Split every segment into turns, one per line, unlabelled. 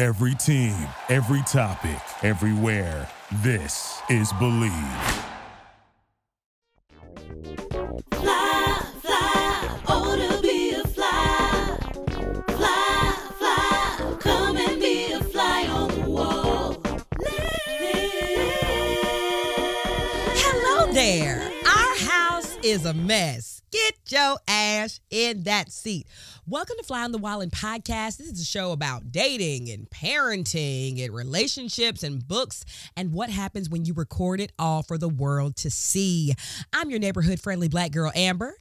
Every team, every topic, everywhere. This is Believe.
Fly, fly, oh to be a fly. Fly, fly, come and be a fly on the wall.
Hello there. Our house is a mess. Get your ass in that seat. Welcome to Fly on the Wallin Podcast. This is a show about dating and parenting and relationships and books and what happens when you record it all for the world to see. I'm your neighborhood friendly black girl, Amber.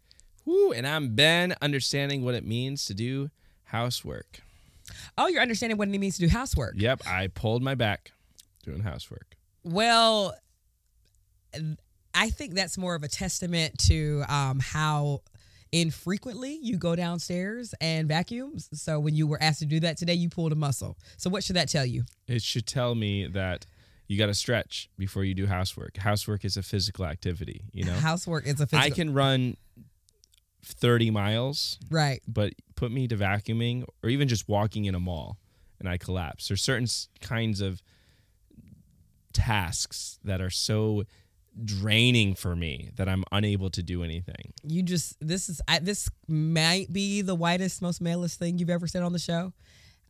Woo, and I'm Ben, understanding what it means to do housework.
Oh, you're understanding what it means to do housework.
Yep, I pulled my back doing housework.
Well, I think that's more of a testament to um, how infrequently you go downstairs and vacuum. So when you were asked to do that today, you pulled a muscle. So what should that tell you?
It should tell me that you got to stretch before you do housework. Housework is a physical activity, you know?
Housework is a physical.
I can run 30 miles,
right.
but put me to vacuuming or even just walking in a mall and I collapse. There's certain kinds of tasks that are so draining for me that I'm unable to do anything.
You just this is I, this might be the whitest, most malest thing you've ever said on the show.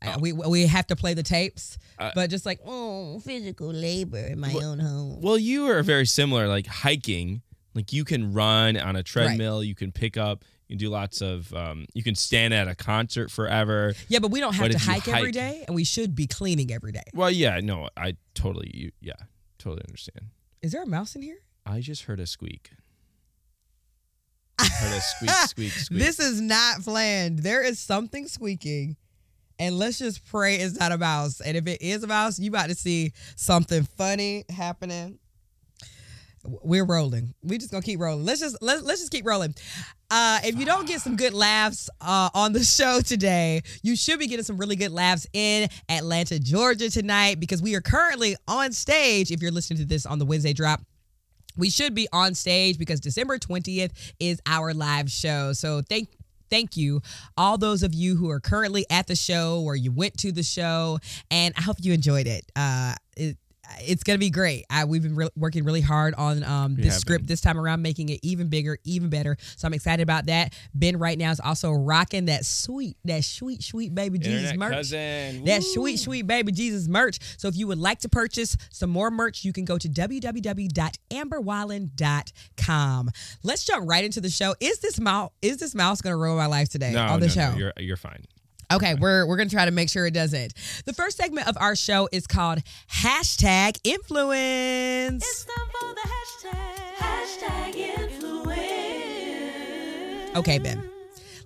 I- we we have to play the tapes,
Uh,
but just like oh, physical labor in my own home.
Well, you are very similar. Like hiking, like you can run on a treadmill, you can pick up, you can do lots of, um, you can stand at a concert forever.
Yeah, but we don't have
But
to hike, every
hike-
day, and we should be cleaning every day.
Well, yeah, no, I totally, you, yeah, totally understand.
Is there a mouse in here?
I just heard a squeak. I heard a squeak, squeak, squeak.
This is not planned. There is something squeaking. And let's just pray it's not a mouse. And if it is a mouse, you about to see something funny happening. We're rolling. We just gonna keep rolling. Let's just let's, let's just keep rolling. Uh, if you don't get some good laughs uh, on the show today, you should be getting some really good laughs in Atlanta, Georgia tonight because we are currently on stage. If you're listening to this on the Wednesday drop, we should be on stage because December 20th is our live show. So thank thank you all those of you who are currently at the show or you went to the show and I hope you enjoyed it. Uh it's gonna be great. I, we've been re- working really hard on um, this script
been.
this time around, making it even bigger, even better. So I'm excited about that. Ben right now is also rocking that sweet, that sweet, sweet baby Jesus merch.
cousin.
That
Woo.
sweet, sweet baby Jesus merch. So if you would like to purchase some more merch, you can go to www.amberwallin.com. Let's jump right into the show. Is this mouse is this mouse gonna ruin my life today
No,
on the
no,
show?
no, you're you're fine.
Okay, we're we're gonna try to make sure it doesn't. The first segment of our show is called hashtag influence.
It's time for the hashtag. Hashtag influence.
Okay, Ben.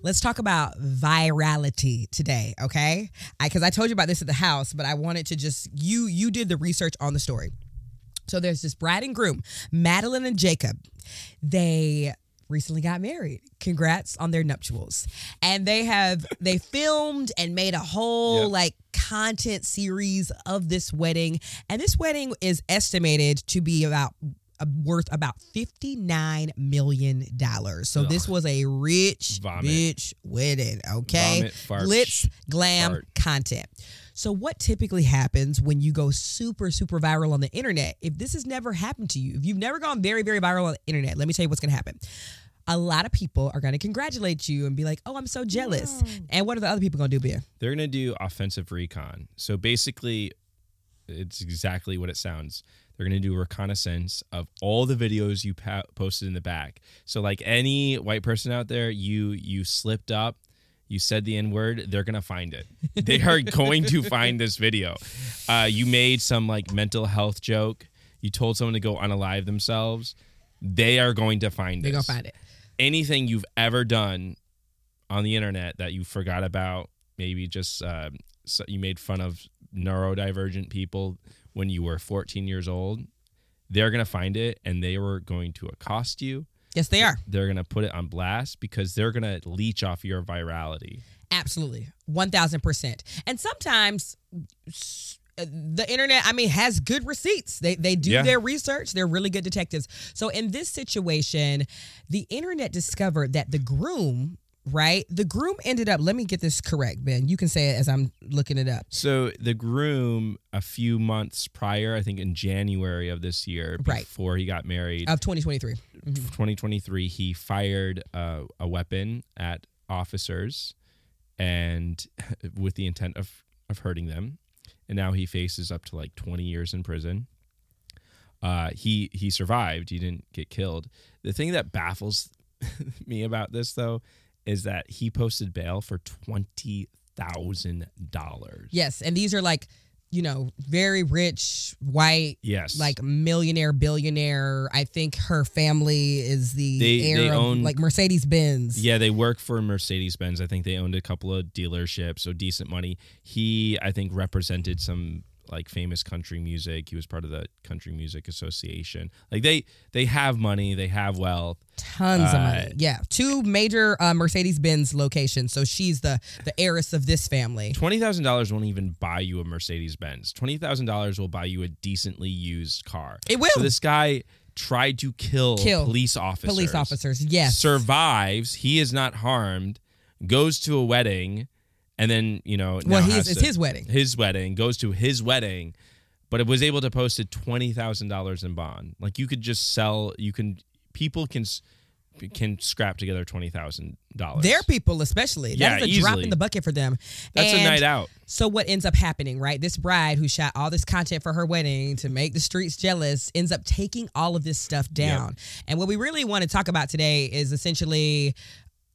Let's talk about virality today, okay? Because I, told you about this at the house, but I wanted to just you you did the research on the story. So there's this bride and groom, Madeline and Jacob. They recently got married. Congrats on their nuptials. And they have they filmed and made a whole
Yep.
like content series of this wedding. And this wedding is estimated to be about uh, worth about 59 million dollars. So this was a rich
Vomit.
bitch wedding, okay?
Vomit, fart,
Glitz, glam
fart.
content. So what typically happens when you go super super viral on the internet? If this has never happened to you, if you've never gone very very viral on the internet, let me tell you what's going to happen. A lot of people are going to congratulate you and be like, "Oh, I'm so jealous." And what are the other people going to do, Ben?
They're gonna do offensive recon. So basically, it's exactly what it sounds. They're gonna do reconnaissance of all the videos you pa- posted in the back. So like any white person out there, you you slipped up, you said the n word, they're gonna find it. They are going to find this video. Uh, you made some like mental health joke. You told someone to go unalive themselves. They are going to find this.
They're going to find it.
Anything you've ever done on the internet that you forgot about, maybe just uh, so you made fun of neurodivergent people when you were 14 years old, they're going to find it and they were going to accost you.
Yes, they are.
They're going to put it on blast because they're going to leech off your virality.
Absolutely. 1000%. And sometimes the internet, I mean, has good receipts. They they do
Yeah.
their research. They're really good detectives. So in this situation, the internet discovered that the groom, right? The groom ended up, let me get this correct, Ben. You can say it as I'm looking it up.
So the groom, a few months prior, I think in January of this year,
Right.
before he got married,
Of 2023.
2023, he fired uh, a weapon at officers and with the intent of, of hurting them. And now he faces up to like 20 years in prison. Uh, he he survived. He didn't get killed. The thing that baffles me about this though is that he posted bail for twenty thousand dollars.
Yes, and these are like, you know, very rich white
Yes.
like millionaire billionaire. I think her family is the
They-
heir
they
of
own-
like Mercedes Benz.
Yeah, they work for Mercedes Benz. I think they owned a couple of dealerships, so decent money. He, I think, represented some like famous country music. He was part of the Country Music Association. Like they, they have money, they have wealth.
Tons of
Uh,
money. Yeah, two major uh, Mercedes Benz locations. So she's the the heiress of this family.
Twenty thousand dollars won't even buy you a Mercedes Benz. Twenty thousand dollars will buy you a decently used car.
It will.
So this guy tried to kill,
Kill
police officers.
Police officers. Yes.
Survives. He is not harmed. Goes to a wedding, and then you know.
Well, he's- it's
to-
his wedding.
His wedding goes to his wedding, but it was able to post at thousand dollars in bond. Like you could just sell. You can people can can scrap together twenty thousand dollars.
Their people, especially.
Yeah,
That is a drop
easily.
in the bucket for them.
That's a
And
night out.
So what ends up happening, right? This bride who shot all this content for her wedding to make the streets jealous ends up taking all of this stuff down. And what we really want to talk about today is essentially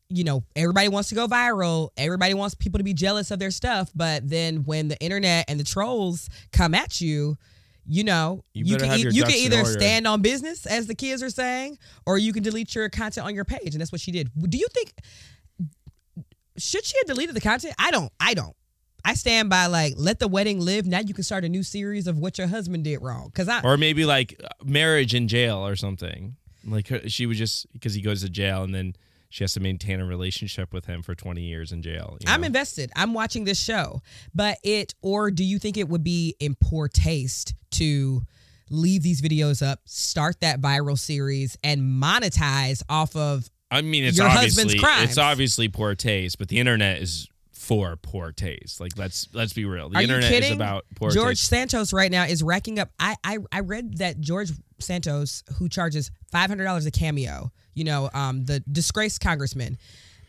you know, everybody wants to go viral. Everybody wants people to be jealous of their stuff, but then when the internet and the trolls come at you, you know,
You
you, can you can either stand on business as the kids are saying, or you can delete your content on your page, and that's what she did. Do you think should she have deleted the content? I don't. I don't. I stand by like let the wedding live. Now you can start a new series of what your husband did wrong. Cause I
or maybe like marriage in jail or something. Like her, she was just because he goes to jail and then she has to maintain a relationship with him for 20 years in jail. you
I'm invested. I'm watching this show. But it or do you think it would be in poor taste to leave these videos up, start that viral series and monetize off of
I mean, it's
your husband's
obviously
crimes.
it's obviously poor taste, but the internet is for poor taste. Like let's let's be real. The
Are
internet
you kidding?
is about poor
George
taste.
Santos right now is racking up. I, I I read that George Santos, who charges five hundred dollars a cameo, you know, um, the disgraced congressman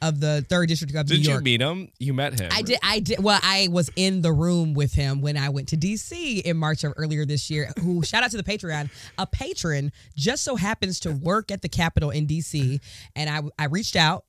of the third district of
Did
New
you
York.
meet him? You met him.
I did. I did. Well, I was in the room with him when I went to DC in March of earlier this year. Who shout out to the Patreon. A patron just so happens to work at the Capitol in DC, and I I reached out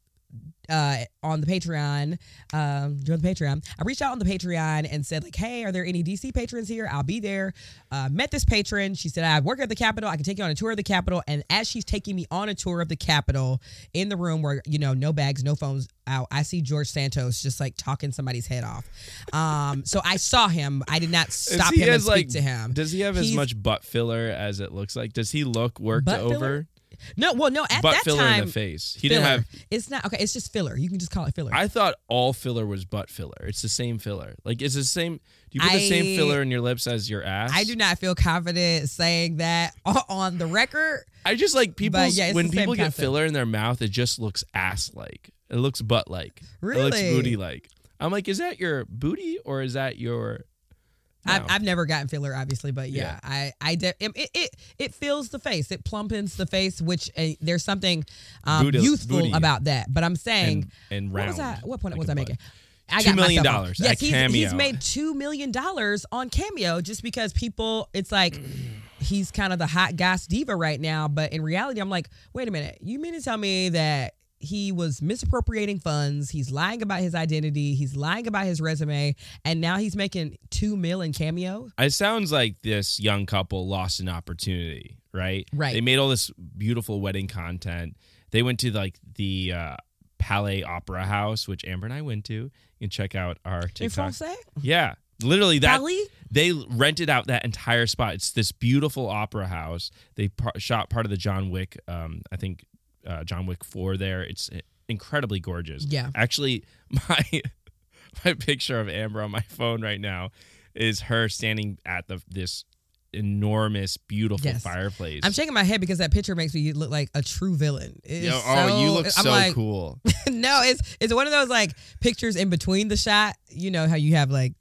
uh, on the Patreon, um, join the Patreon. I reached out on the Patreon and said like, "Hey, are there any DC patrons here? I'll be there." Uh, met this patron. She said, "I work at the Capitol. I can take you on a tour of the Capitol." And as she's taking me on a tour of the Capitol, in the room where you know no bags, no phones out, I see George Santos just like talking somebody's head off. Um, so I saw him. I did not stop him and speak
like,
to him.
Does he have as much butt filler as it looks like? Does he look worked over?
filler? No, well, no. At
butt
that
filler
time,
in the face. He
filler.
didn't have.
It's not okay. It's just filler. You can just call it filler.
I thought all filler was butt filler. It's the same filler. Like it's the same. Do you put the same filler in your lips as your ass?
I do not feel confident saying that on the record.
I just like people
yeah,
when people get filler in their mouth, it just looks ass like. It looks butt like. It looks
Really?
booty like. I'm like, is that your booty or is that your No.
I've never gotten filler, obviously, but yeah, I I de- it, it it fills the face, it plumpens the face, which uh, there's something um,
Booty-
youthful
booty.
about that. But I'm saying,
and, and
what
round.
was I? What point
like
was I making? I
Two million dollars
Yes, he's, he's made two million dollars on Cameo just because people. It's like he's kind of the hot goss diva right now, but in reality, I'm like, wait a minute, you mean to tell me that? He was misappropriating funds. He's lying about his identity. He's lying about his resume, and now he's making two mil in cameo.
It sounds like this young couple lost an opportunity, right?
Right.
They made all this beautiful wedding content. They went to like the uh, Palais Opera House, which Amber and I went to. You can check out our
In
TikTok.
Francais?
Yeah, literally that.
Palais?
They rented out that entire spot. It's this beautiful opera house. They par- shot part of the John Wick, um, I think uh, John Wick Four there. It's incredibly gorgeous.
Yeah.
Actually, my my picture of Amber on my phone right now is her standing at the this enormous, beautiful
Yes.
fireplace.
I'm shaking my head because that picture makes me look like a true villain.
Yo, oh, you look
I'm
so
like,
cool.
no, it's it's one of those like pictures in between the shot. You know how you have like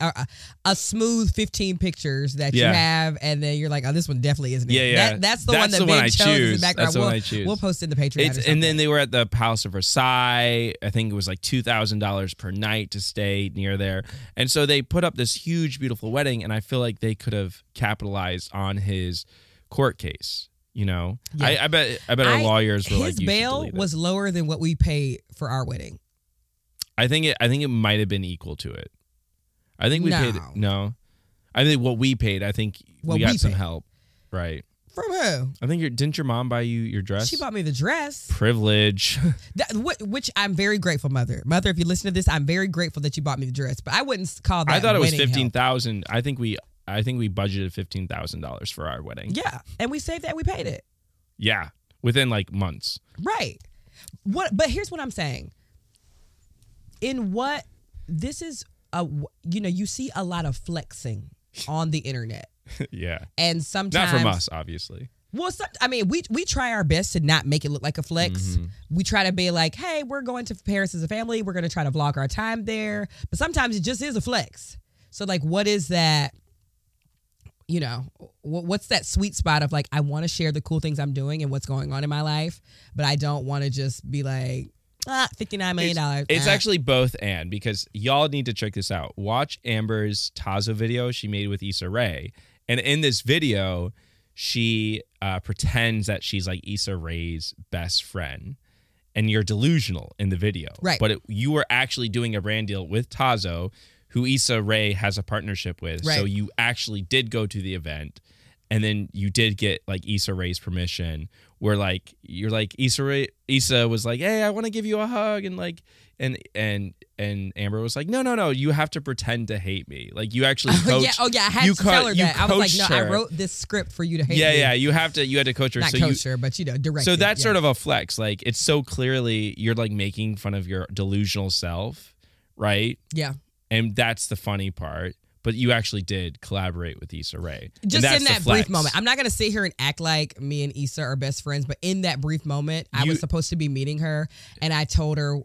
a, a smooth 15 pictures that you have, and then you're like, oh, this one definitely isn't. it.
Yeah, yeah.
That, that's the
That's
one that
the
Ben
one I
chose
choose.
the background.
That's the
we'll,
one I choose.
We'll post in the Patreon.
It's, and then they were at the Palace of Versailles. I think it was like two thousand dollars per night to stay near there, and so they put up this huge, beautiful wedding. And I feel like they could have capitalized on his court case. You know,
Yeah.
I, I bet I bet our
I-
lawyers were
his
like, should
bail was lower than what we paid for our wedding.
I think it. I think it might have been equal to it. I think we paid.
No.
No, I think what we paid. I think
What
we got
we
some
paid.
help. Right.
From who?
I think your didn't your mom buy you your dress?
She bought me the dress.
privilege.
That, wh- which I'm very grateful, mother. Mother, if you listen to this, I'm very grateful that you bought me the dress. But I wouldn't call that.
I thought it was fifteen thousand. I think we. I think we budgeted fifteen thousand dollars for our wedding.
Yeah, and we saved that. We paid it.
Yeah, within like months.
Right. What? But here's what I'm saying. In what this is a you know you see a lot of flexing on the internet,
yeah,
and sometimes not
from us, obviously.
Well, some, I mean, we we try our best to not make it look like a flex.
Mm-hmm.
We try to be like, hey, we're going to Paris as a family. We're going to try to vlog our time there. But sometimes it just is a flex. So, like, what is that? You know, what's that sweet spot of like, I want to share the cool things I'm doing and what's going on in my life, but I don't want to just be like, ah, $59 million.
It's, it's
Ah.
actually both and because y'all need to check this out. Watch Amber's Tazo video she made with Issa Rae. And in this video, she uh, pretends that she's like Issa Rae's best friend. And you're delusional in the video.
Right.
But it, you were actually doing a brand deal with Tazo, who Issa Rae has a partnership with. So you actually did go to the event. And then you did get like Issa Rae's permission, where like you're like Issa Rae, Issa was like, "Hey, I want to give you a hug," and like, and and and Amber was like, "No, no, no, you have to pretend to hate me. Like you actually
Oh
coach.
yeah, oh yeah, I had
you
to
co-
tell her
you
that. I was like, no, I wrote this script for you to hate
Yeah,
me.
yeah, yeah. you have to. You had to coach her.
Not
so you,
coach her, but you know, direct.
so that's sort of a flex. Like it's so clearly you're like making fun of your delusional self, right?
yeah.
And that's the funny part. But you actually did collaborate with Issa Rae.
Just in that brief moment. I'm not gonna sit here and act like me and Issa are best friends, but in that brief moment, I
You-
was supposed to be meeting her, and I told her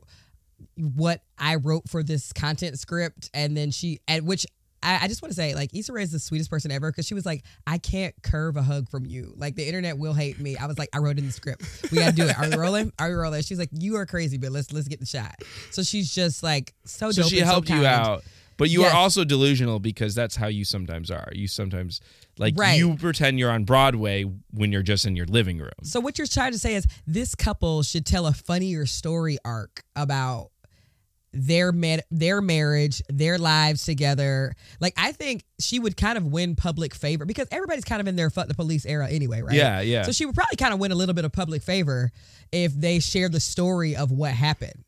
what I wrote for this content script, and then she, at which. I, I just want to say, like, Issa Rae is the sweetest person ever because she was like, I can't curve a hug from you. Like, the internet will hate me. I was like, I wrote in the script. We got to do it. Are we rolling? Are we rolling? She's like, you are crazy, but let's let's get the shot. So she's just like so,
so
dope
she helped
so
you out but you
Yes.
are also delusional because that's how you sometimes are you sometimes like
Right.
you pretend you're on broadway when you're just in your living room
So what you're trying to say is this couple should tell a funnier story arc about their man- their marriage, their lives together. Like I think she would kind of win public favor because everybody's kind of in their fuck the police era anyway, right?
Yeah, yeah.
So she would probably kind of win a little bit of public favor if they share the story of what happened.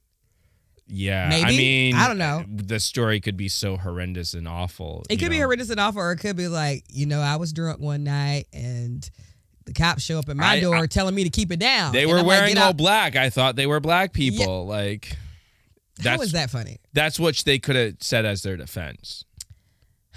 Yeah i mean
I don't know.
the story could be so horrendous and awful
It could be
know?
horrendous enough, or it could be like, you know, I was drunk one night and the cops show up at my
I-
door
I-
telling me to keep it down.
they were
I'm like,
wearing
"Get
all
out."
black i thought they were black people like
How
that's
is that funny?
that's what they could have said as their defense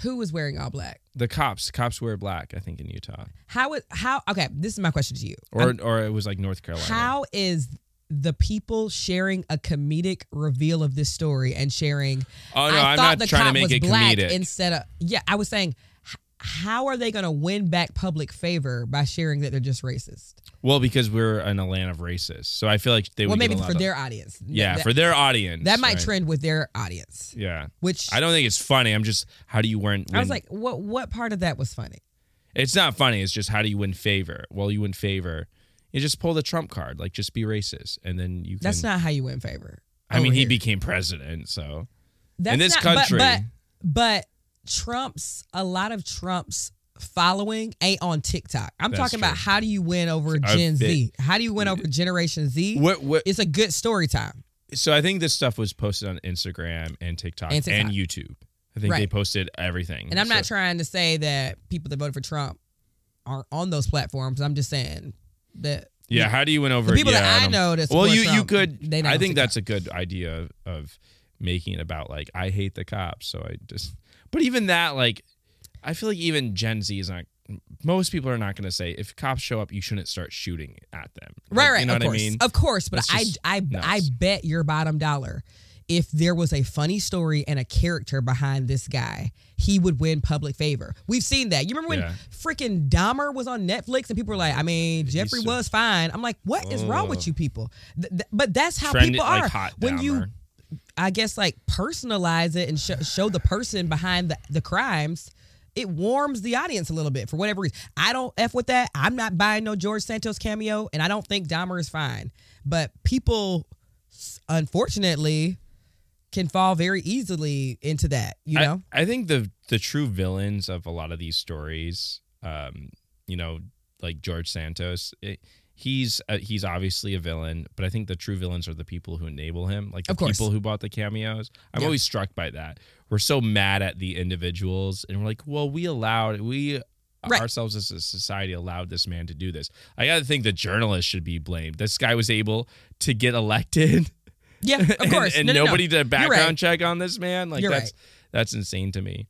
Who was wearing all black?
the cops cops wear black i think in utah
How is how? Okay, this is my question to you.
or or it was like north carolina
How is the people sharing a comedic reveal of this story and sharing.
Oh, no,
I
I'm
thought
not
the
trying to
cop
make
was
it
black
comedic.
Instead of yeah, I was saying, h- how are they going to win back public favor by sharing that they're just racist?
Well, because we're in a land of racists, so I feel like they
well,
would
maybe
get a lot
for
of-
their audience.
yeah
that,
for their audience
that might
right?
trend with their audience.
Yeah,
Which
I don't think it's funny. I'm just how do you win?
I was
win-
like, what what part of that was funny?
it's not funny. It's just how do you win favor? Well, you win favor. You just pull the Trump card, like just be racist, and then you. Can,
That's not how you win favor.
I mean,
over
he became president, so
That's
this
not-
country-
But, but Trump's a lot of Trump's following ain't on TikTok. I'm
That's
talking about how do you win over Gen Z? How do you win over Generation Z?
what? What?
It's a good story time.
So I think this stuff was posted on Instagram and TikTok and,
And
YouTube. I think they posted everything.
And I'm not trying to say that people that voted for Trump aren't on those platforms. I'm just saying that
Yeah, how do you win over
the people
yeah,
that I
don't-
know that's
Well, you you could. I think that's a good idea of of making it about like I hate the cops, so I just. But even that, like, I feel like even Gen Z is not. Most people are not going to say if cops show up, you shouldn't start shooting at them. Like,
right, right.
You know
of
what
course,
I mean?
of course. But I, I,
nuts.
I bet your bottom dollar, if there was a funny story and a character behind this guy, he would win public favor. We've seen that. You remember when
Yeah.
freaking Dahmer was on Netflix and people were like, I mean, Jeffrey was fine. I'm like, what is wrong with you people? Th- th- but that's how
Trend-
people
like
are.
hot
when you I guess like personalize it and sh- show the person behind the, the crimes. It warms the audience a little bit for whatever reason. I don't f with that. I'm not buying no George Santos cameo, and I don't think Dahmer is fine. But people, unfortunately, can fall very easily into that. You know,
I, think the the true villains of a lot of these stories, um, you know, like George Santos, it, he's uh, he's obviously a villain, but I think the true villains are the people who enable him, like the people who bought the cameos. I'm
Yeah.
always struck by that. We're so mad at the individuals, and we're like, well, we allowed we.
Right.
Ourselves as a society allowed this man to do this. I got to think the journalists should be blamed. This guy was able to get elected
yeah, of course.
and,
No, no, no.
nobody did a background
right.
check on this man. Like
You're
that's
right.
that's insane to me.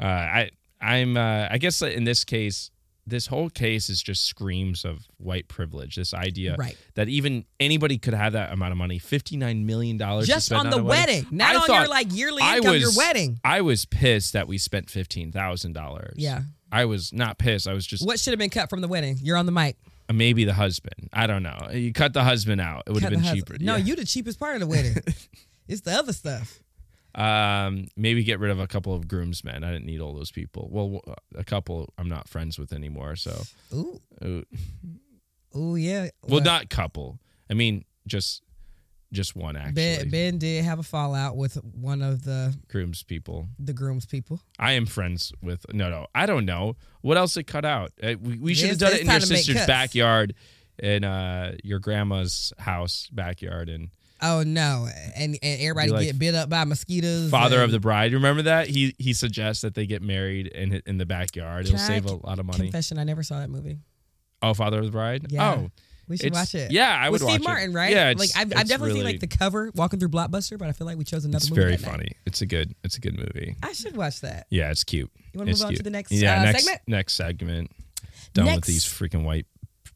Uh, I I'm uh, I guess in this case, this whole case is just screams of white privilege. This idea
Right.
that even anybody could have that amount of money, fifty nine million dollars,
Just on the
a
wedding, not
I
on your like yearly
I
income. your wedding.
I was pissed that we spent fifteen thousand dollars.
Yeah.
I was not pissed. I was just
What should have been cut from the wedding? You're on the mic.
Maybe the husband. I don't know. You cut the husband out. It would have been cheaper.
No,
Yeah.
you the cheapest part of the wedding. it's the other stuff.
Um, maybe get rid of a couple of groomsmen. I didn't need all those people. Well, a couple I'm not friends with anymore. So,
Ooh,
uh,
ooh, yeah.
well, not couple. I mean, just just one actually.
Ben, ben did have a fallout with one of the
Grooms people.
the groom's people.
I am friends with. No, no, I don't know what else it cut out. Uh, we we should have done it in your
time to make
sister's backyard, in uh your grandma's house backyard, and
Oh no, and and everybody
like,
get bit up by mosquitoes.
father of the bride. Remember that he he suggests that they get married in in the backyard. It'll
I
save a lot of money.
Confession: I never saw that movie.
Oh, father of the bride.
Yeah.
Oh,
We should watch it.
yeah, I
With
would
Steve
watch it.
Martin, right?
Yeah,
like I've, I've
it's
definitely seen
really-
like the cover walking through Blockbuster, but I feel like we chose another
It's
movie.
very
that night.
funny. It's a good. It's a good movie.
I should watch that.
Yeah, it's cute.
You wanna
It's
move on to
cute.
the next,
yeah,
uh,
next,
segment?
Next segment. Done with
Next-
these freaking white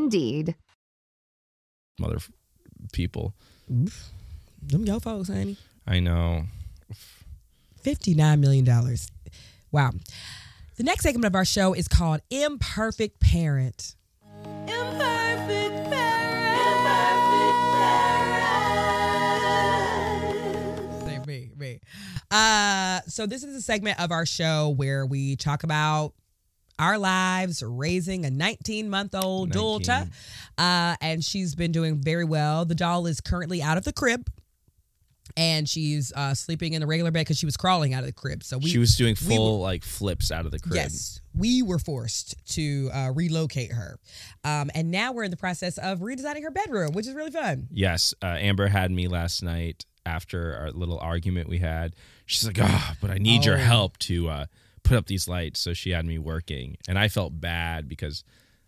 Indeed. Mother people.
Them yo folks, honey.
I know.
$59 million. Wow. The next segment of our show is called Imperfect Parent.
Imperfect Parent. Imperfect Parent. Say me, me.
Uh, so this is a segment of our show where we talk about our lives raising a 19 month old
19.
daughter. Uh, and she's been doing very well. The doll is currently out of the crib. And she's uh, sleeping in the regular bed because she was crawling out of the crib. So we
she was doing
we
full like flips out of the crib.
Yes, we were forced to uh, relocate her, um, and now we're in the process of redesigning her bedroom, which is really fun.
Yes, uh, Amber had me last night after our little argument we had. She's like, "Oh, but I need your
Oh.
help to uh, put up these lights." So she had me working, and I felt bad because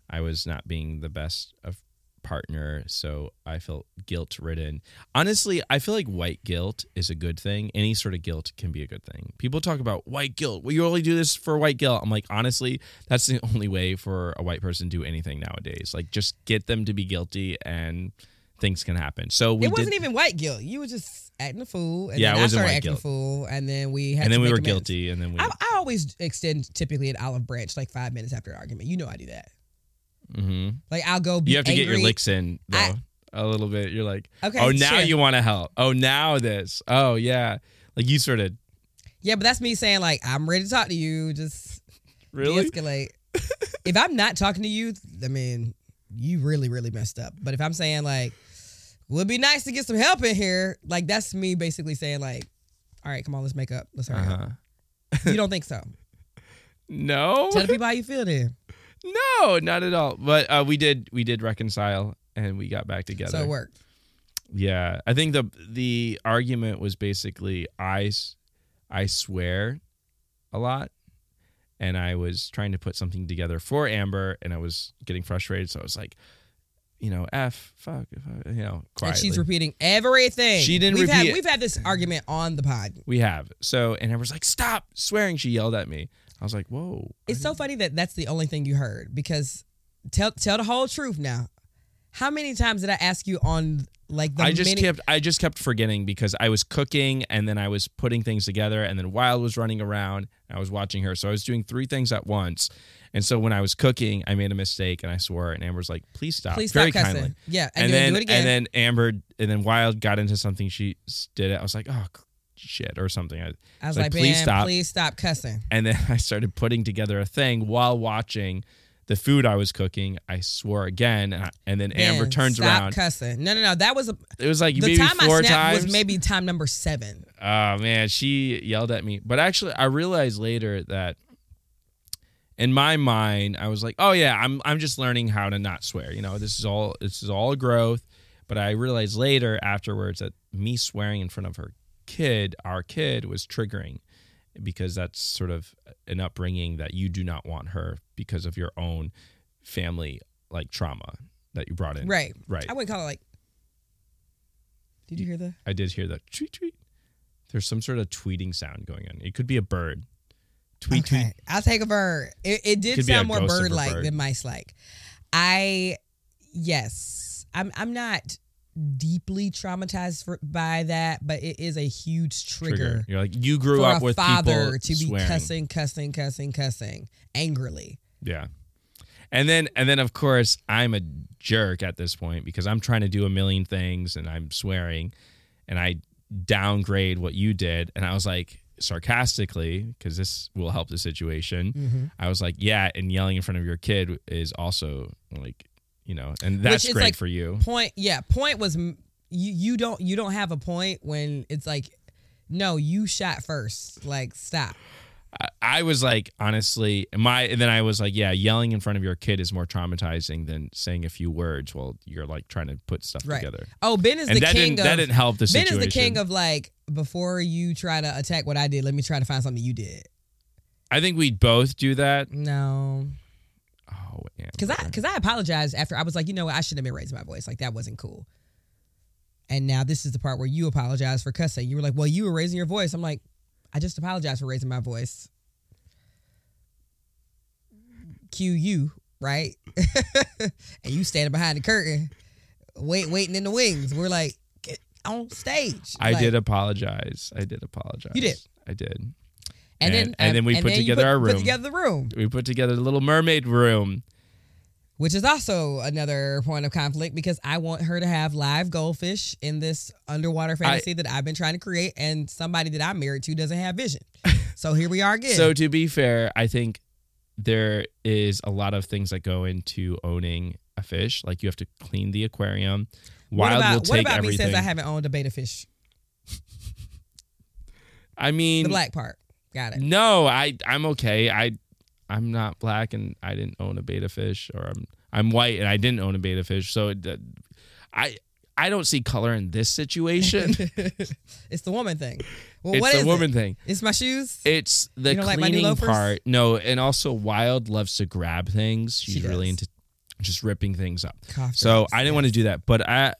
I was not being the best of partner. So I felt guilt ridden. Honestly, I feel like white guilt is a good thing. Any sort of guilt can be a good thing. People talk about white guilt. Well, you only do this for white guilt. I'm like, honestly, that's the only way for a white person to do anything nowadays. Like, just get them to be guilty and things can happen. So we
it wasn't
did,
even white guilt. You were just acting a fool, and
Yeah,
then I
wasn't
started acting
guilt.
a fool, and then we had
and then
to
we were
amends.
guilty, and then we.
I, I always extend typically an olive branch like five minutes after an argument. You know I do that.
hmm
Like I'll go.
You have to get your licks in though.
I-
a little bit. You're like,
Okay,
oh, now
sure.
you want to help. Oh, now this. Oh, yeah. Like you sort of
Yeah, but that's me saying like I'm ready to talk to you. Just
really.
de-escalate. if I'm not talking to you, I mean, you really, really messed up. But if I'm saying like, would be nice to get some help in here, like that's me basically saying like, all right, come on, let's make up. Let's hurry
Uh-huh.
up. You don't think so?
No.
Tell the people how you feel then.
No, not at all. But uh, we did we did reconcile and we got back together.
So it worked.
Yeah, I think the the argument was basically I I swear a lot, and I was trying to put something together for Amber, and I was getting frustrated. So I was like, you know, f fuck, if you know, quietly.
And she's repeating everything.
She didn't
we've
repeat
Had, we've had this argument on the pod.
we have so, and Amber's like, stop swearing. She yelled at me. I was like, whoa.
It's so funny that that's the only thing you heard because tell tell the whole truth now. How many times did I ask you on like the
I just
many-
kept I just kept forgetting because I was cooking and then I was putting things together and then Wild was running around and I was watching her. So I was doing three things at once. And so when I was cooking, I made a mistake and I swore and Amber's like, please stop.
Please stop
Very
cussing.
kindly.
Yeah, and,
And,
then,
then
do it again.
and then Amber and then Wild got into something she did it. I was like, oh shit or something. I,
I was
like,
like,
please stop.
please stop cussing.
and then I started putting together a thing while watching the food I was cooking. I swore again and, I- and then Amber turns
stop
around.
cussing. No, no, no. That was a,
It was like
the
maybe
time
four
I snapped
times.
was maybe time number seven.
Oh man, she yelled at me. But actually, I realized later that in my mind, I was like, "Oh yeah, I'm I'm just learning how to not swear." You know, this is all this is all growth. But I realized later, afterwards, that me swearing in front of her kid, our kid, was triggering because that's sort of an upbringing that you do not want her because of your own family like trauma that you brought in.
Right.
Right.
I wouldn't call it like. Did you hear the?
I did hear that tweet tweet. There's some sort of tweeting sound going on. It could be a bird. Tweet tweet.
I'll take a bird. It, it did sound more
ghost of a
bird like than mice like. I, yes, I'm. I'm not deeply traumatized for, by that, but it is a huge trigger,
You're like you grew up
a
with
father
people
to be
swearing.
cussing, cussing, cussing, cussing angrily.
Yeah. And then and then of course I'm a jerk at this point because I'm trying to do a million things and I'm swearing and I downgrade what you did and I was like sarcastically because this will help the situation.
Mm-hmm.
I was like, yeah, and yelling in front of your kid is also like, you know, and that's great
like
for you.
Point, yeah. Point was you. You don't. You don't have a point when it's like, no, you shot first. Like, stop.
I, I was like, honestly, my and then I was like, yeah, yelling in front of your kid is more traumatizing than saying a few words while you're like trying to put stuff
Right.
together.
Oh, Ben is
And
the
that
king
didn't
of.
that didn't help the
Ben
situation.
is the king of like before you try to attack what I did. Let me try to find something you did.
I think we both do that.
No,
Oh, yeah.
because I because I apologized after I was like, you know what, I shouldn't have been raising my voice. Like that wasn't cool. And now this is the part where you apologize for cussing. You were like, well, you were raising your voice. I'm like, I just apologized for raising my voice. Cue you, right? and you standing behind the curtain, wait, waiting in the wings. We're like, get on stage.
I
Like,
did apologize. I did apologize.
You did.
I did.
And,
and-
then
and then we put
you
together our room.
Put together the room.
We put together the little mermaid room.
which is also another point of conflict because I want her to have live goldfish in this underwater fantasy that I've been trying to create, and somebody that I'm married to doesn't have vision. so here we are again.
So to be fair, I think there is a lot of things that go into owning a fish. Like you have to clean the aquarium.
what
Wild
about,
will
what
take
about me says I haven't owned a betta fish?
I mean,
The black part. Got it.
no, I I'm okay. I I'm not black and I didn't own a betta fish, or I'm I'm white and I didn't own a betta fish. So it, uh, I I don't see color in this situation.
it's the woman thing. Well,
it's
what
the
is
woman
it?
thing.
It's my shoes.
It's the
You don't like my
cleaning
loafers?
part. No, and also Wild loves to grab things. She's
She
really into just ripping things up.
Cough
so I didn't want to do that, but I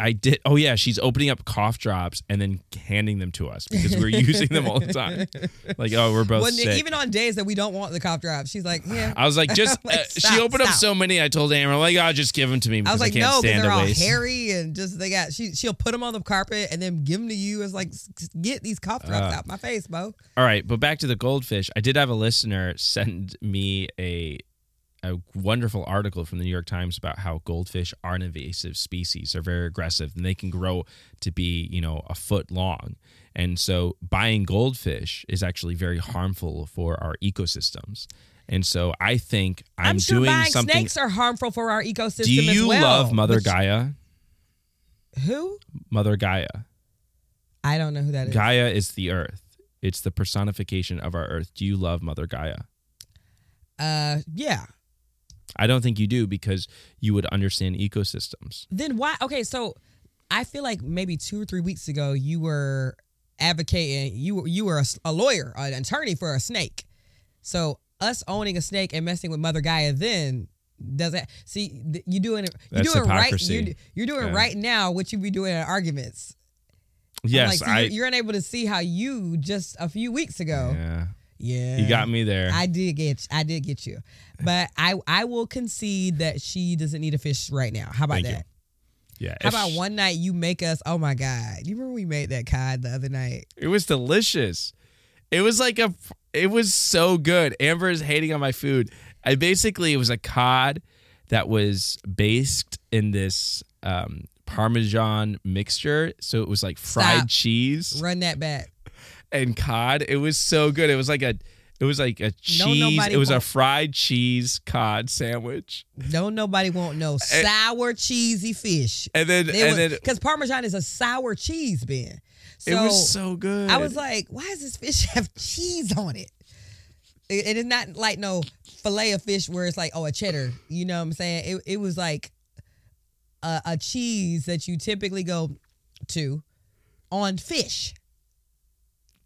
I did. Oh yeah, she's opening up cough drops and then handing them to us because we're using them all the time. Like oh, we're both
Well,
sick.
even on days that we don't want the cough drops, she's like, yeah.
I was like, just
Like,
uh,
stop,
she opened up so many. I told Amber, like, oh, just give them to me
I was
I,
like,
can't
no, because they're all
waste.
hairy and just they got she she'll put them on the carpet and then give them to you as like "S- s- get these cough drops
Uh,
out my face, Bo.
All right, but back to the goldfish. I did have a listener send me a a wonderful article from the New York Times about how goldfish are an invasive species. They're very aggressive and they can grow to be, you know, a foot long. And so buying goldfish is actually very harmful for our ecosystems. And so I think I'm,
I'm, sure
doing
buying
something.
snakes are harmful for our ecosystem
Do you
well.
love Mother
Which-
Gaia?
Who?
Mother Gaia.
I don't know who that is.
Gaia is the earth. It's the personification of our earth. Do you love Mother Gaia?
Uh, yeah.
I don't think you do because you would understand ecosystems.
Then why? Okay, so I feel like maybe two or three weeks ago you were advocating. You were you were a, a lawyer, an attorney for a snake. So us owning a snake and messing with Mother Gaia then does that see you doing it. You're
That's
doing right.
hypocrisy.
You're, you're doing
Yeah.
right now what you'd be doing in arguments.
Yes,
like, so
I.
you're, you're unable to see how you just a few weeks ago.
yeah,
Yeah,
you got me there.
I did get I did get you, but I I will concede that she doesn't need a fish right now. How about
Thank you.
that?
yeah.
How about one night you make us? Oh my god! You remember we made that cod the other night?
It was delicious. It was like a. It was so good. Amber is hating on my food. I basically it was a cod that was based in this um, Parmesan mixture. So it was like fried
Stop.
cheese
Run that back.
And cod. It was so good. It was like a. It was like a cheese.
nobody
it was a fried cheese cod sandwich.
No, nobody won't know sour cheesy fish.
And then and then
Because Parmesan is a sour cheese, Ben. So
it was so good.
I was like, why does this fish have cheese on it? It, it is not like no fillet of fish where it's like, oh, a cheddar. You know what I'm saying? It, it was like a, a cheese that you typically go to on fish.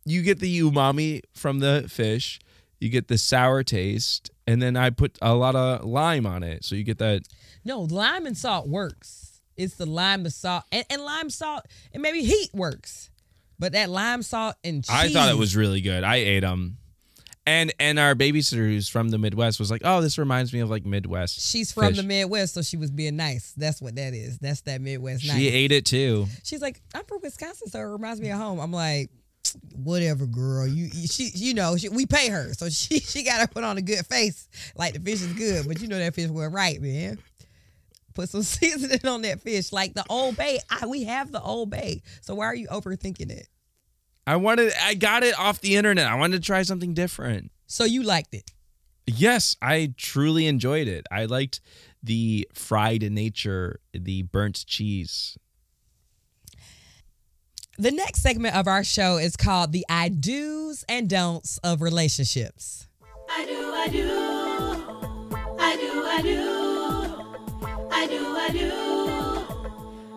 You get the umami from the fish, you get the sour taste, and then I put a lot of lime on it, so you get that.
No, lime and salt works. It's the lime, the salt, and, and lime salt, and maybe heat works. But that lime salt and cheese.
I thought it was really good. I ate them, and and our babysitter who's from the Midwest was like, "Oh, this reminds me of like Midwest."
She's from
fish."
the Midwest, so she was being nice. That's what that is. That's that Midwest
She
nice.
ate it too.
She's like, I'm from Wisconsin, so it reminds me of home. I'm like, whatever, girl. You, you she, you know, she, we pay her, so she, she got to put on a good face, like the fish is good. But you know that fish wasn't right, man. Put some seasoning on that fish, like the Old Bay. I, we have the Old Bay, so why are you overthinking it?
I wanted. I got it off the internet. I wanted to try something different.
So you liked it.
Yes, I truly enjoyed it. I liked the fried nature, the burnt cheese.
The next segment of our show is called the I do's and don'ts of relationships.
I do, I do. I do, I do. I do, I do.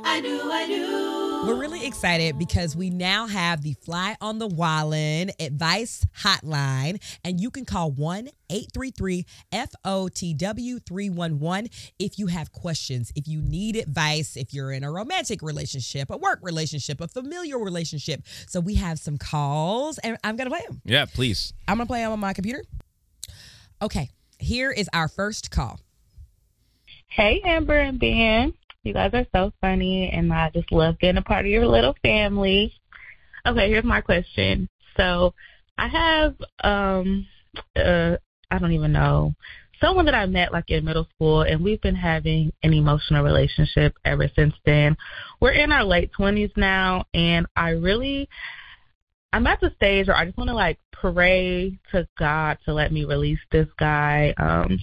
I do, I do.
We're really excited because we now have the Fly on the Wallin advice hotline, and you can call 1 833 FOTW 311 if you have questions, if you need advice, if you're in a romantic relationship, a work relationship, a familiar relationship. So we have some calls, and I'm going to play them.
Yeah, please.
I'm going to play them on my computer. Okay, here is our first call.
Hey, Amber and Ben. You guys are so funny, and I just love being a part of your little family. Okay, here's my question. So, I have, um, uh, I don't even know, someone that I met like in middle school, and we've been having an emotional relationship ever since then. We're in our late 20s now, and I really, I'm at the stage where I just want to like pray to God to let me release this guy. Um,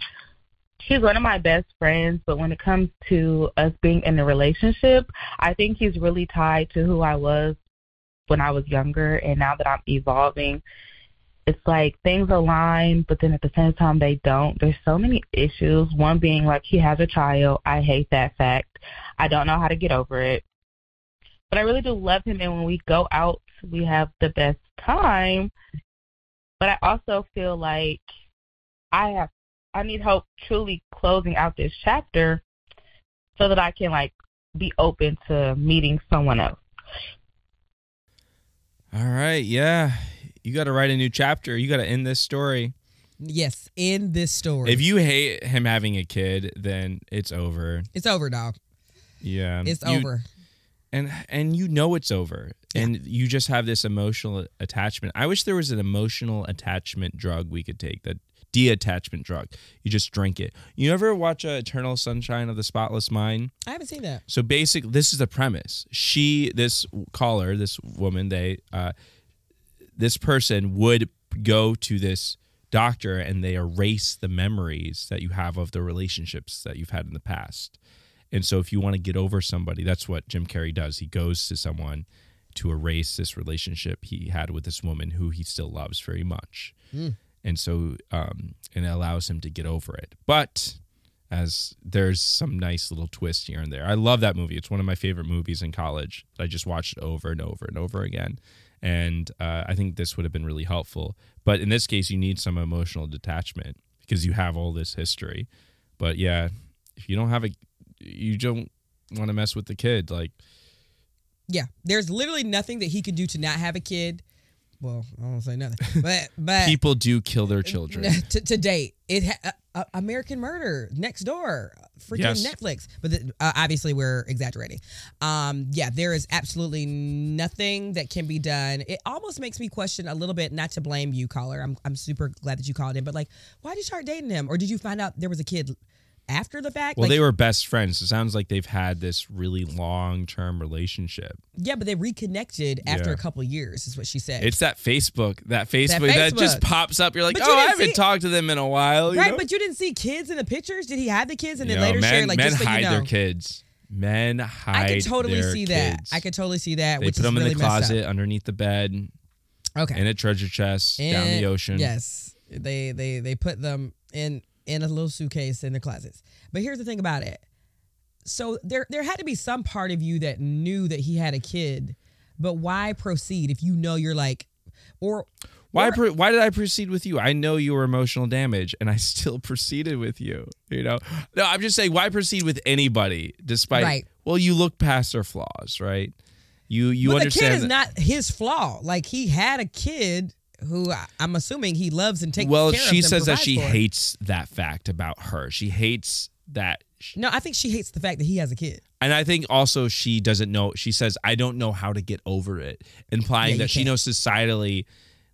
he's one of my best friends, but when it comes to us being in a relationship, I think he's really tied to who I was when I was younger, and now that I'm evolving, it's like things align, but then at the same time they don't. There's so many issues. One being like he has a child. I hate that fact. I don't know how to get over it. But I really do love him and when we go out we have the best time. But I also feel like I have I need help truly closing out this chapter so that I can like be open to meeting someone else.
All right, yeah. You got to write a new chapter. You got to end this story.
Yes, end this story.
If you hate him having a kid, then it's over.
it's over, dog.
Yeah,
It's
You-
over.
and and you know it's over, and you just have this emotional attachment. I wish there was an emotional attachment drug we could take that de-attachment drug. You just drink it. You ever watch uh, Eternal Sunshine of the Spotless Mind?
I haven't seen that.
So basically, this is the premise. She, this caller, this woman, they, uh, this person would go to this doctor and they erase the memories that you have of the relationships that you've had in the past. And so, if you want to get over somebody, that's what Jim Carrey does. He goes to someone to erase this relationship he had with this woman who he still loves very much. And so, um, and it allows him to get over it. But as there's some nice little twist here and there. I love that movie. It's one of my favorite movies in college. I just watched it over and over and over again. And uh, I think this would have been really helpful. But in this case, you need some emotional detachment because you have all this history. But yeah, if you don't have a, you don't want to mess with the kid. Like,
Yeah, there's literally nothing that he could do to not have a kid. Well, I won't say nothing, but but
people do kill their children.
to, to date, it ha- uh, uh, American Murder next door, freaking
Yes.
Netflix. But the, uh, obviously, we're exaggerating. Um, yeah, there is absolutely nothing that can be done. It almost makes me question a little bit. Not to blame you, caller. I'm I'm super glad that you called in, but like, why did you start dating him, or did you find out there was a kid after the fact?
Well,
Like,
they were best friends. It sounds like they've had this really long term relationship.
yeah, but they reconnected after
Yeah.
a couple years, is what she said.
It's that Facebook, that Facebook that, just pops up. You're like,
But you
oh, I haven't
see-
talked to them in a while. you
right,
know?
but you didn't see kids in the pictures. Did he have the kids and then
know,
later
men,
share? Like
men
just so
hide
you know,
their kids. Men hide.
I could totally see that. I could totally see that.
They
which
put them
really
in the closet, underneath the bed,
Okay.
in a treasure chest, down the ocean.
Yes, they they they put them in in a little suitcase in their closets. But here's the thing about it. So there there had to be some part of you that knew that he had a kid, but why proceed if you know you're like, or
Why?
or-
why did I proceed with you? I know you were emotional damage, and I still proceeded with you. You know, no, I'm just saying, why proceed with anybody despite?
Right.
Well, you look past their flaws, right? You you
but the kid is
that-
not his flaw. Like he had a kid who I- I'm assuming he loves and takes
well,
care of.
she says that she
for.
hates that fact about her. She hates that.
No, I think she hates the fact that he has a kid.
And I think also she doesn't know. She says, "I don't know how to get over it," implying
Yeah,
that she
can't.
knows societally,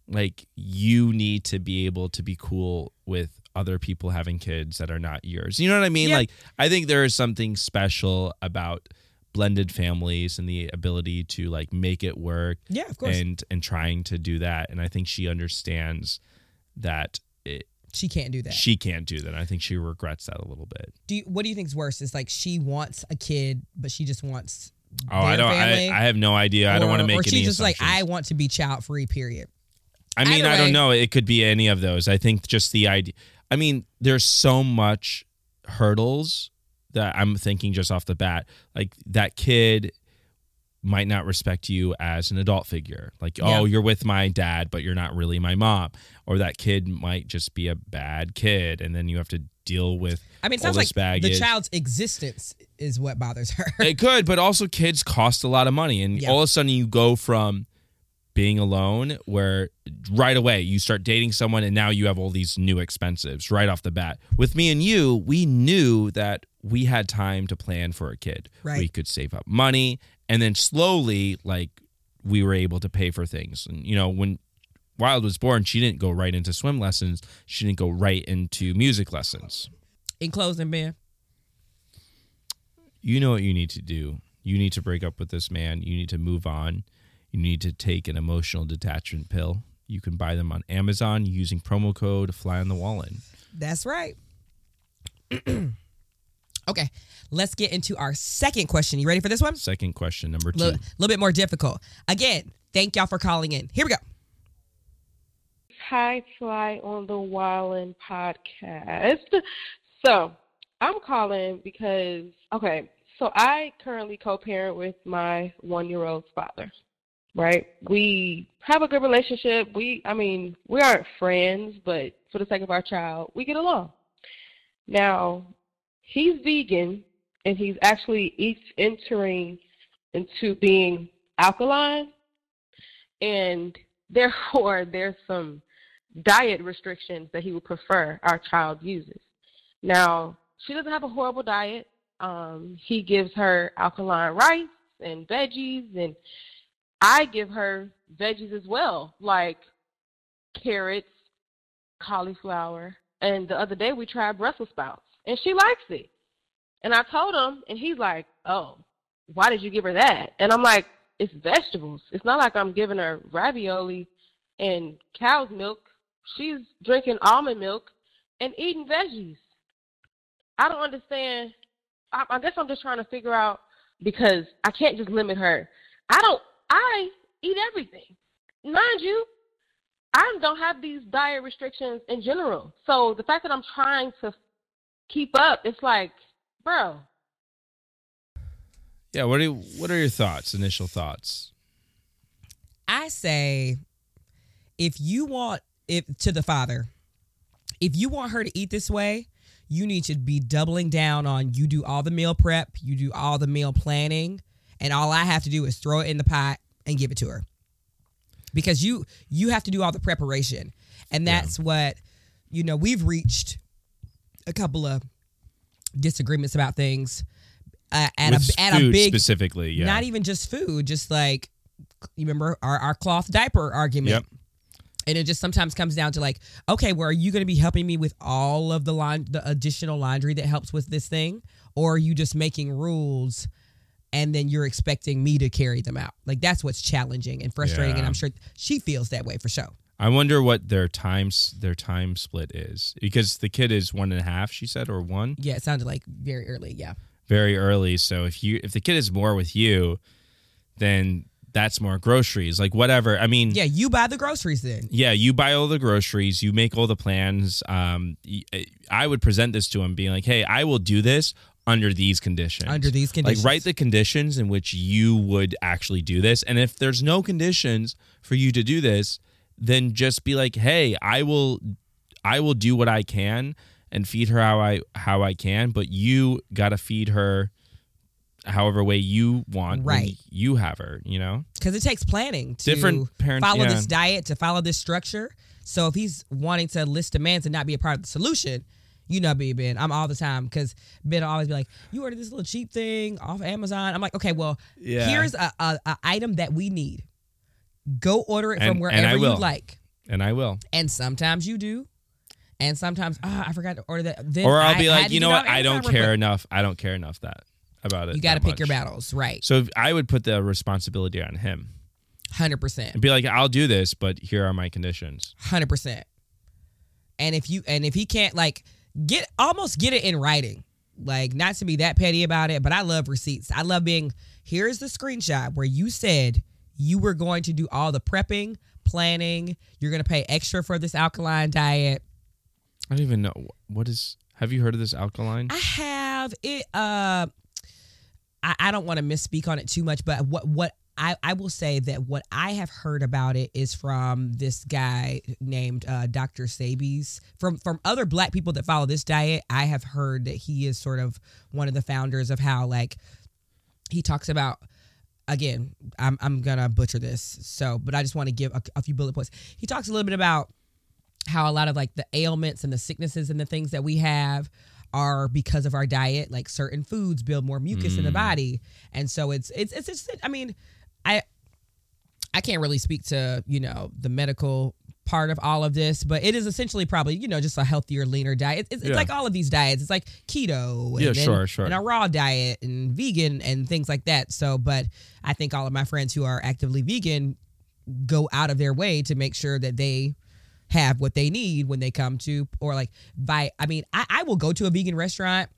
like you need to be able to be cool with other people having kids that are not yours. You know what I mean?
Yeah.
Like I think there is something special about blended families and the ability to like make it work.
Yeah, of course.
And and trying to do that. And I think she understands that it,
She can't do that.
she can't do that. I think she regrets that a little bit.
do you, what do you think is worse? Is like she wants a kid, but she just wants.
Oh, I don't. I, I have no idea. I don't want to make
Or she's just like. I want to be child free. Period.
I mean,
Either
I don't know. It could be any of those. I think just the idea. I mean, there's so much hurdles that I'm thinking just off the bat. Like that kid might not respect you as an adult figure. Like, oh,
Yeah.
oh, you're with my dad, but you're not really my mom. Or that kid might just be a bad kid, and then you have to deal with.
I mean, it sounds like the child's existence is what bothers her.
It could, but also kids cost a lot of money, and
Yeah.
all of a sudden you go from being alone, where right away you start dating someone, and now you have all these new expenses right off the bat. With me and you, we knew that we had time to plan for a kid.
Right.
We could save up money, and then slowly, like we were able to pay for things. And you know, when Wild was born, she didn't go right into swim lessons. She didn't go right into music lessons.
In closing, Ben,
You know what you need to do. You need to break up with this man. You need to move on. You need to take an emotional detachment pill. You can buy them on Amazon using promo code fly on the wall Wallin.
that's right. okay, let's get into our second question. You ready for this one?
Second question, number two.
little, little bit more difficult. Again, thank y'all for calling in. Here we go.
Hi, Fly on the Wallin podcast. So, I'm calling because, okay, so I currently co parent with my one year old's father, right? We have a good relationship. We, I mean, we aren't friends, but for the sake of our child, we get along. Now, he's vegan and he's actually each entering into being alkaline, and therefore, there's some diet restrictions that he would prefer our child uses. Now, she doesn't have a horrible diet. Um, he gives her alkaline rice and veggies, and I give her veggies as well, like carrots, cauliflower, and the other day we tried Brussels sprouts, and she likes it. And I told him, and he's like, "Oh, why did you give her that?" And I'm like, "It's vegetables. It's not like I'm giving her ravioli and cow's milk. She's drinking almond milk and eating veggies. I don't understand. I, I guess I'm just trying to figure out because I can't just limit her. I don't. I eat everything, mind you. I don't have these diet restrictions in general. So the fact that I'm trying to keep up, it's like, bro,
Yeah, what are you, what are your thoughts? Initial thoughts?
I say if you want if to the father, if you want her to eat this way, you need to be doubling down on you do all the meal prep, you do all the meal planning, and all I have to do is throw it in the pot and give it to her. Because you you have to do all the preparation. And that's what you know, we've reached a couple of disagreements about things uh, at
With
a at a big
specifically, yeah.
not even just food, just like you remember our, our cloth diaper argument.
Yep.
And it just sometimes comes down to like, okay, well, are you going to be helping me with all of the line, the additional laundry that helps with this thing, or are you just making rules, and then you're expecting me to carry them out? Like that's what's challenging and frustrating, and I'm sure she feels that way for sure.
I wonder what their times their time split is because the kid is one and a half. She said, or one,
Yeah, it sounded like very early. Yeah,
very early. So if you if the kid is more with you, then that's more groceries, like whatever. I mean,
yeah, you buy the groceries then.
yeah, you buy all the groceries, you make all the plans. Um, y- I would present this to him, being like, "Hey, I will do this under these conditions.
Under these conditions.
like write the conditions in which you would actually do this. And if there's no conditions for you to do this, then just be like, "Hey, I will, I will do what I can and feed her how I how I can, but you got to feed her." However way you want, when
Right.
You have her, you know.
because it takes planning to
Different parent-
follow
yeah.
this diet to follow this structure. So if he's wanting to list demands and not be a part of the solution, you know me, Ben. I'm all the time because Ben will always be like, "You ordered this little cheap thing off Amazon." I'm like, "Okay, well,
Yeah.
here's a, a, a item that we need. Go order it
And-
from wherever you like."
And I will.
And sometimes you do, and sometimes ah, I forgot to order that. Then
or I'll
I
be like, you know what? I don't care enough. I don't care enough that about it.
You got to pick your battles, right?
So I would put the responsibility on him
Hundred percent.
and be like, I'll do this, but here are my conditions.
hundred percent. And if you and if he can't like get almost get it in writing, like not to be that petty about it, but I love receipts. I love being here's the screenshot where you said you were going to do all the prepping, planning. You're going to pay extra for this alkaline diet.
I don't even know what is. Have you heard of this alkaline?
I have it. Uh, I, I don't want to misspeak on it too much, but what what I, I will say that what I have heard about it is from this guy named uh, Dr. Sebi's. From from other Black people that follow this diet, I have heard that he is sort of one of the founders of how like he talks about. Again, I'm I'm gonna butcher this, so but I just want to give a, a few bullet points. He talks a little bit about how a lot of like the ailments and the sicknesses and the things that we have are because of our diet like certain foods build more mucus in the mm. body and so it's it's it's just i mean i i can't really speak to you know the medical part of all of this, but it is essentially probably you know just a healthier, leaner diet. It's, it's
Yeah.
like all of these diets. It's like keto, and
Yeah, sure, sure.
and a raw diet and vegan and things like that. So, but I think all of my friends who are actively vegan go out of their way to make sure that they have what they need when they come to or like buy. I mean, I, I will go to a vegan restaurant.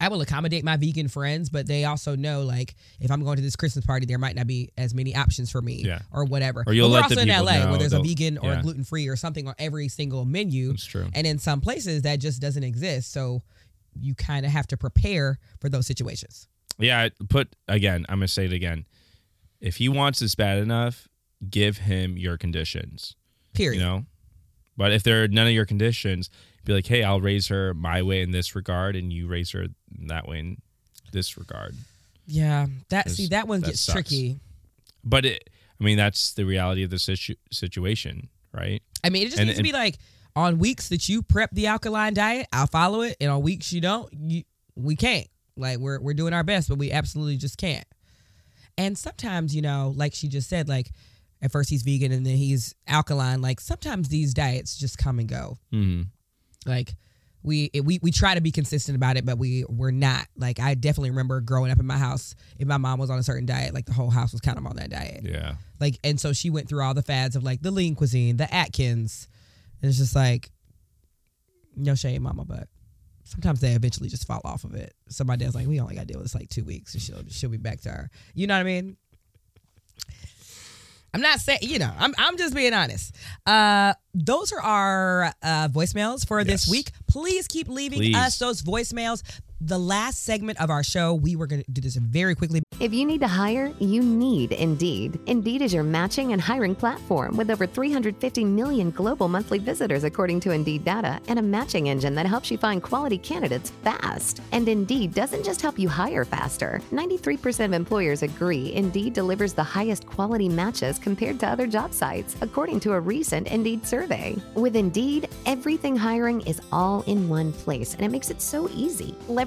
I will accommodate my vegan friends, but they also know like if I'm going to this Christmas party, there might not be as many options for me
Yeah.
or whatever.
Or you'll
but we're also in LA where there's a vegan or
yeah.
gluten free or something on every single menu.
That's true.
And in some places that just doesn't exist. So you kind of have to prepare for those situations.
Yeah, put again. I'm gonna say it again. If he wants this bad enough, give him your conditions.
Period.
You know, but if there are none of your conditions, be like, hey, I'll raise her my way in this regard, and you raise her that way in this regard.
Yeah, that see that one
that
gets
sucks.
tricky.
But it, I mean, that's the reality of the situ- situation, right?
I mean, it just
And-
needs to be like on weeks that you prep the alkaline diet, I'll follow it, and on weeks you don't, you we can't. Like we're we're doing our best, but we absolutely just can't. And sometimes, you know, like she just said, like at first he's vegan and then he's alkaline. Like sometimes these diets just come and go.
hmm
Like we it- we we try to be consistent about it, but we we're not. Like I definitely remember growing up in my house, if my mom was on a certain diet, like the whole house was kind of on that diet.
Yeah.
Like, and so she went through all the fads of like the lean cuisine, the Atkins. And it's just like, no shame, mama, but sometimes they eventually just fall off of it. So my dad's like, we only got to deal with this like two weeks, and she'll she'll be back to her. You know what I mean? I'm not saying, you know, I'm I'm just being honest. Uh, those are our uh, voicemails for this week. Please keep leaving
Please.
us those voicemails. The last segment of our show, we were going to do this very quickly.
If you need to hire, you need Indeed. Indeed is your matching and hiring platform with over 350 million global monthly visitors, according to Indeed data, and a matching engine that helps you find quality candidates fast. And Indeed doesn't just help you hire faster. 93% of employers agree Indeed delivers the highest quality matches compared to other job sites, according to a recent Indeed survey. With Indeed, everything hiring is all in one place, and it makes it so easy.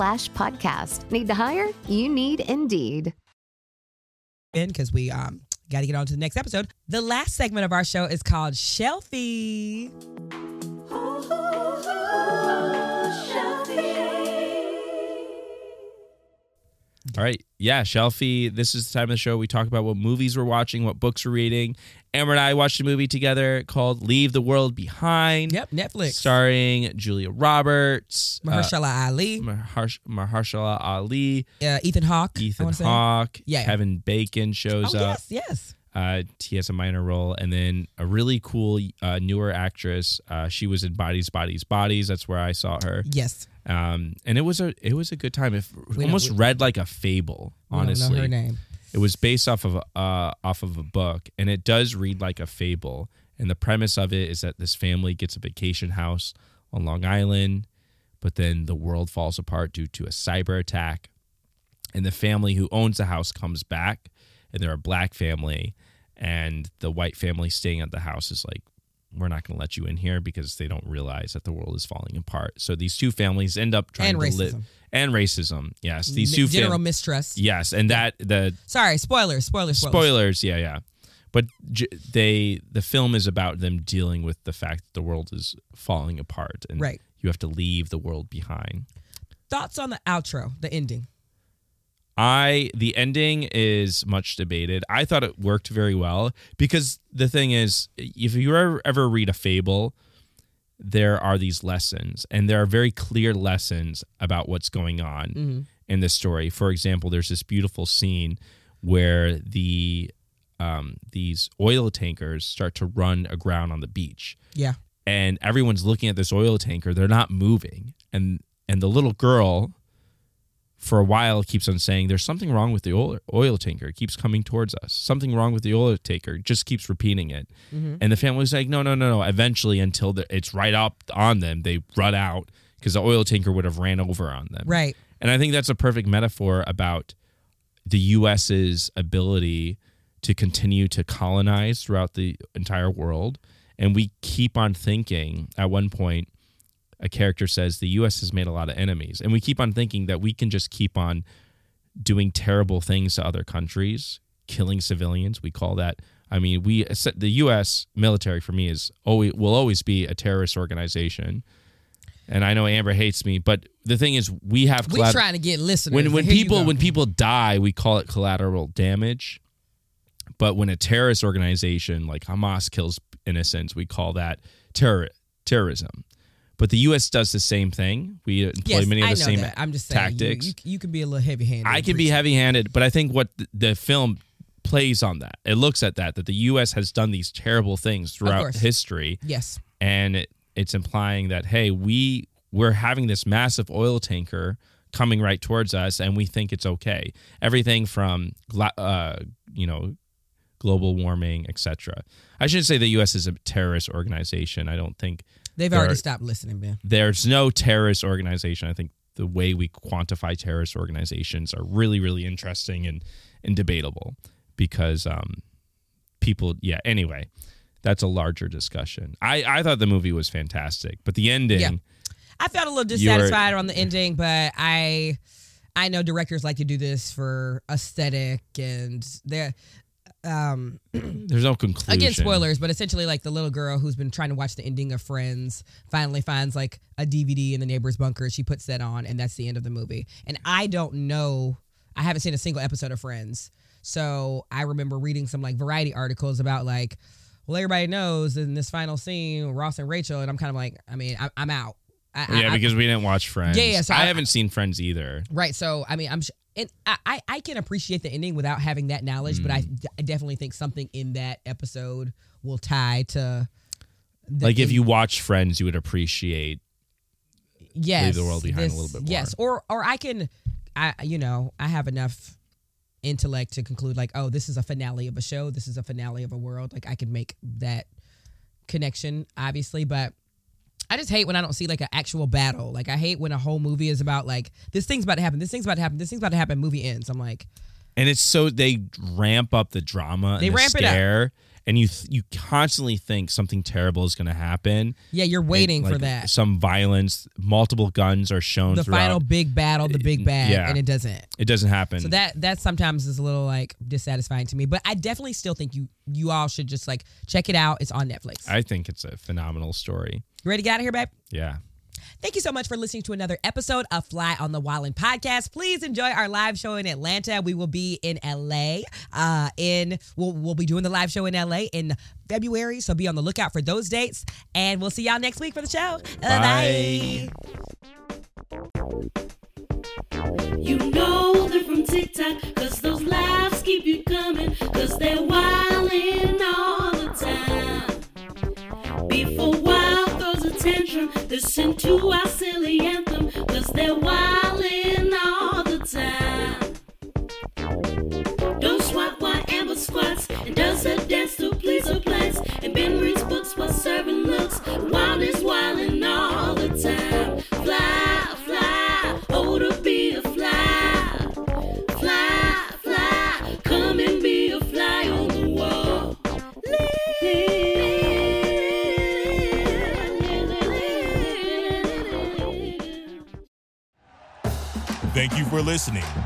podcast. Need to hire? You need Indeed.
in because we um got to get on to the next episode. The last segment of our show is called Shelfie.
All right. Yeah, Shelfie. This is the time of the show we talk about what movies we're watching, what books we're reading. Amber and I watched a movie together called Leave the World Behind.
Yep, Netflix.
Starring Julia Roberts, uh,
Mahershala Ali,
Maharsh- Mahershala Ali,
uh, Ethan Hawke.
Ethan. Hawke,
Yeah.
Kevin Bacon shows
Oh
up.
yes, yes.
Uh, he has a minor role, and then a really cool uh, newer actress. Uh, she was in Bodies, Bodies, Bodies. That's where I saw her.
Yes.
Um, and it was a it was a good time. It
We
almost
we-
read like a fable. Honestly,
know her name.
It was based off of uh off of a book, and it does read like a fable. And the premise of it is that this family gets a vacation house on Long Island, but then the world falls apart due to a cyber attack, and the family who owns the house comes back, and they're a black family, and the white family staying at the house is like. We're not going to let you in here because they don't realize that the world is falling apart. So these two families end up trying
And
to live and racism. Yes, these two
general
fam-
mistrust.
Yes, and that the
Sorry, spoilers, spoilers, spoilers.
spoilers yeah yeah but j- they the film is about them dealing with the fact that the world is falling apart and
Right.
you have to leave the world behind
Thoughts on the outro, the ending?
I the ending is much debated. I thought it worked very well because the thing is if you ever, ever read a fable there are these lessons and there are very clear lessons about what's going on in the story. For example there's this beautiful scene where the um, these oil tankers start to run aground on the beach.
Yeah.
and everyone's looking at this oil tanker. They're not moving. And and the little girl for a while keeps on saying there's something wrong with the oil, oil tanker. It keeps coming towards us. Something wrong with the oil tanker. Just keeps repeating it. Mm-hmm. And the family's like, no, no, no, no. Eventually, until the, it's right up on them, they run out because the oil tanker would have ran over on them.
Right.
And I think that's a perfect metaphor about the U.S.'s ability to continue to colonize throughout the entire world. And we keep on thinking at one point, a character says the U.S. has made a lot of enemies. And we keep on thinking that we can just keep on doing terrible things to other countries, killing civilians. We call that. I mean, we the U.S. military for me is always will always be a terrorist organization. And I know Amber hates me, but the thing is, we have
We
collat-
trying to get listeners.
when when people when people die, we call it collateral damage. But when a terrorist organization like Hamas kills innocents, we call that terror terrorism. But the U.S. does the same thing. We employ
yes,
many of
I
the
know
same
that. I'm just saying you-
tactics.
You, you, can be a little heavy handed.
I can be heavy handed, but I think what the, the film plays on that. It looks at that that the U.S. has done these terrible things throughout history,
Yes.
and it, it's implying that hey, we we're having this massive oil tanker coming right towards us, and we think it's okay. Everything from uh, you know global warming, etc. I shouldn't say the U.S. is a terrorist organization. I don't think
They've
there
already
are-
stopped listening, Ben.
there's no terrorist organization. I think the way we quantify terrorist organizations are really, really interesting and, and debatable because um, people, yeah, anyway, that's a larger discussion. I, I thought the movie was fantastic, but the ending,
Yeah. I felt a little dissatisfied on the ending, but I I know directors like to do this for aesthetic and they're um
there's no conclusion.
again spoilers but essentially like the little girl who's been trying to watch the ending of friends finally finds like a dvd in the neighbor's bunker she puts that on and that's the end of the movie and i don't know i haven't seen a single episode of friends so i remember reading some like variety articles about like well everybody knows in this final scene ross and rachel and i'm kind of like i mean I, i'm out I, I-
Yeah,
I-
because we didn't watch Friends.
Yeah, yeah, so
I,
I-
haven't seen Friends either.
Right. So I mean, I'm sh- and I, I can appreciate the ending without having that knowledge, but I,
Mm.
I definitely think something in that episode will tie to. The
Like if you watch Friends, you would appreciate.
yes, leave
the world behind a little bit more.
Yes, or or I can, I you know I have enough intellect to conclude like, oh, this is a finale of a show. This is a finale of a world. Like I can make that connection, obviously, but. I just hate when I don't see like an actual battle. Like I hate when a whole movie is about like this thing's about to happen, this thing's about to happen, this thing's about to happen. Movie ends. I'm like,
And it's so they ramp up the drama
They
and the
ramp it up.
And you th- you constantly think something terrible is going to happen.
yeah, you're waiting
And,
for that.
Some violence, multiple guns are shown.
the final big battle, the big bad,
Yeah.
and it doesn't.
It doesn't happen.
So that that sometimes is a little like dissatisfying to me. But I definitely still think you you all should just like check it out. It's on Netflix.
I think it's a phenomenal story.
You ready to get out of here, babe?
Yeah.
Thank you so much for listening to another episode of Fly on the Wallin podcast. Please enjoy our live show in Atlanta. We will be in LA. Uh, in we'll we'll be doing the live show in LA in February. So be on the lookout for those dates. And we'll see y'all next week for the show. Uh,
Bye.
Listen to our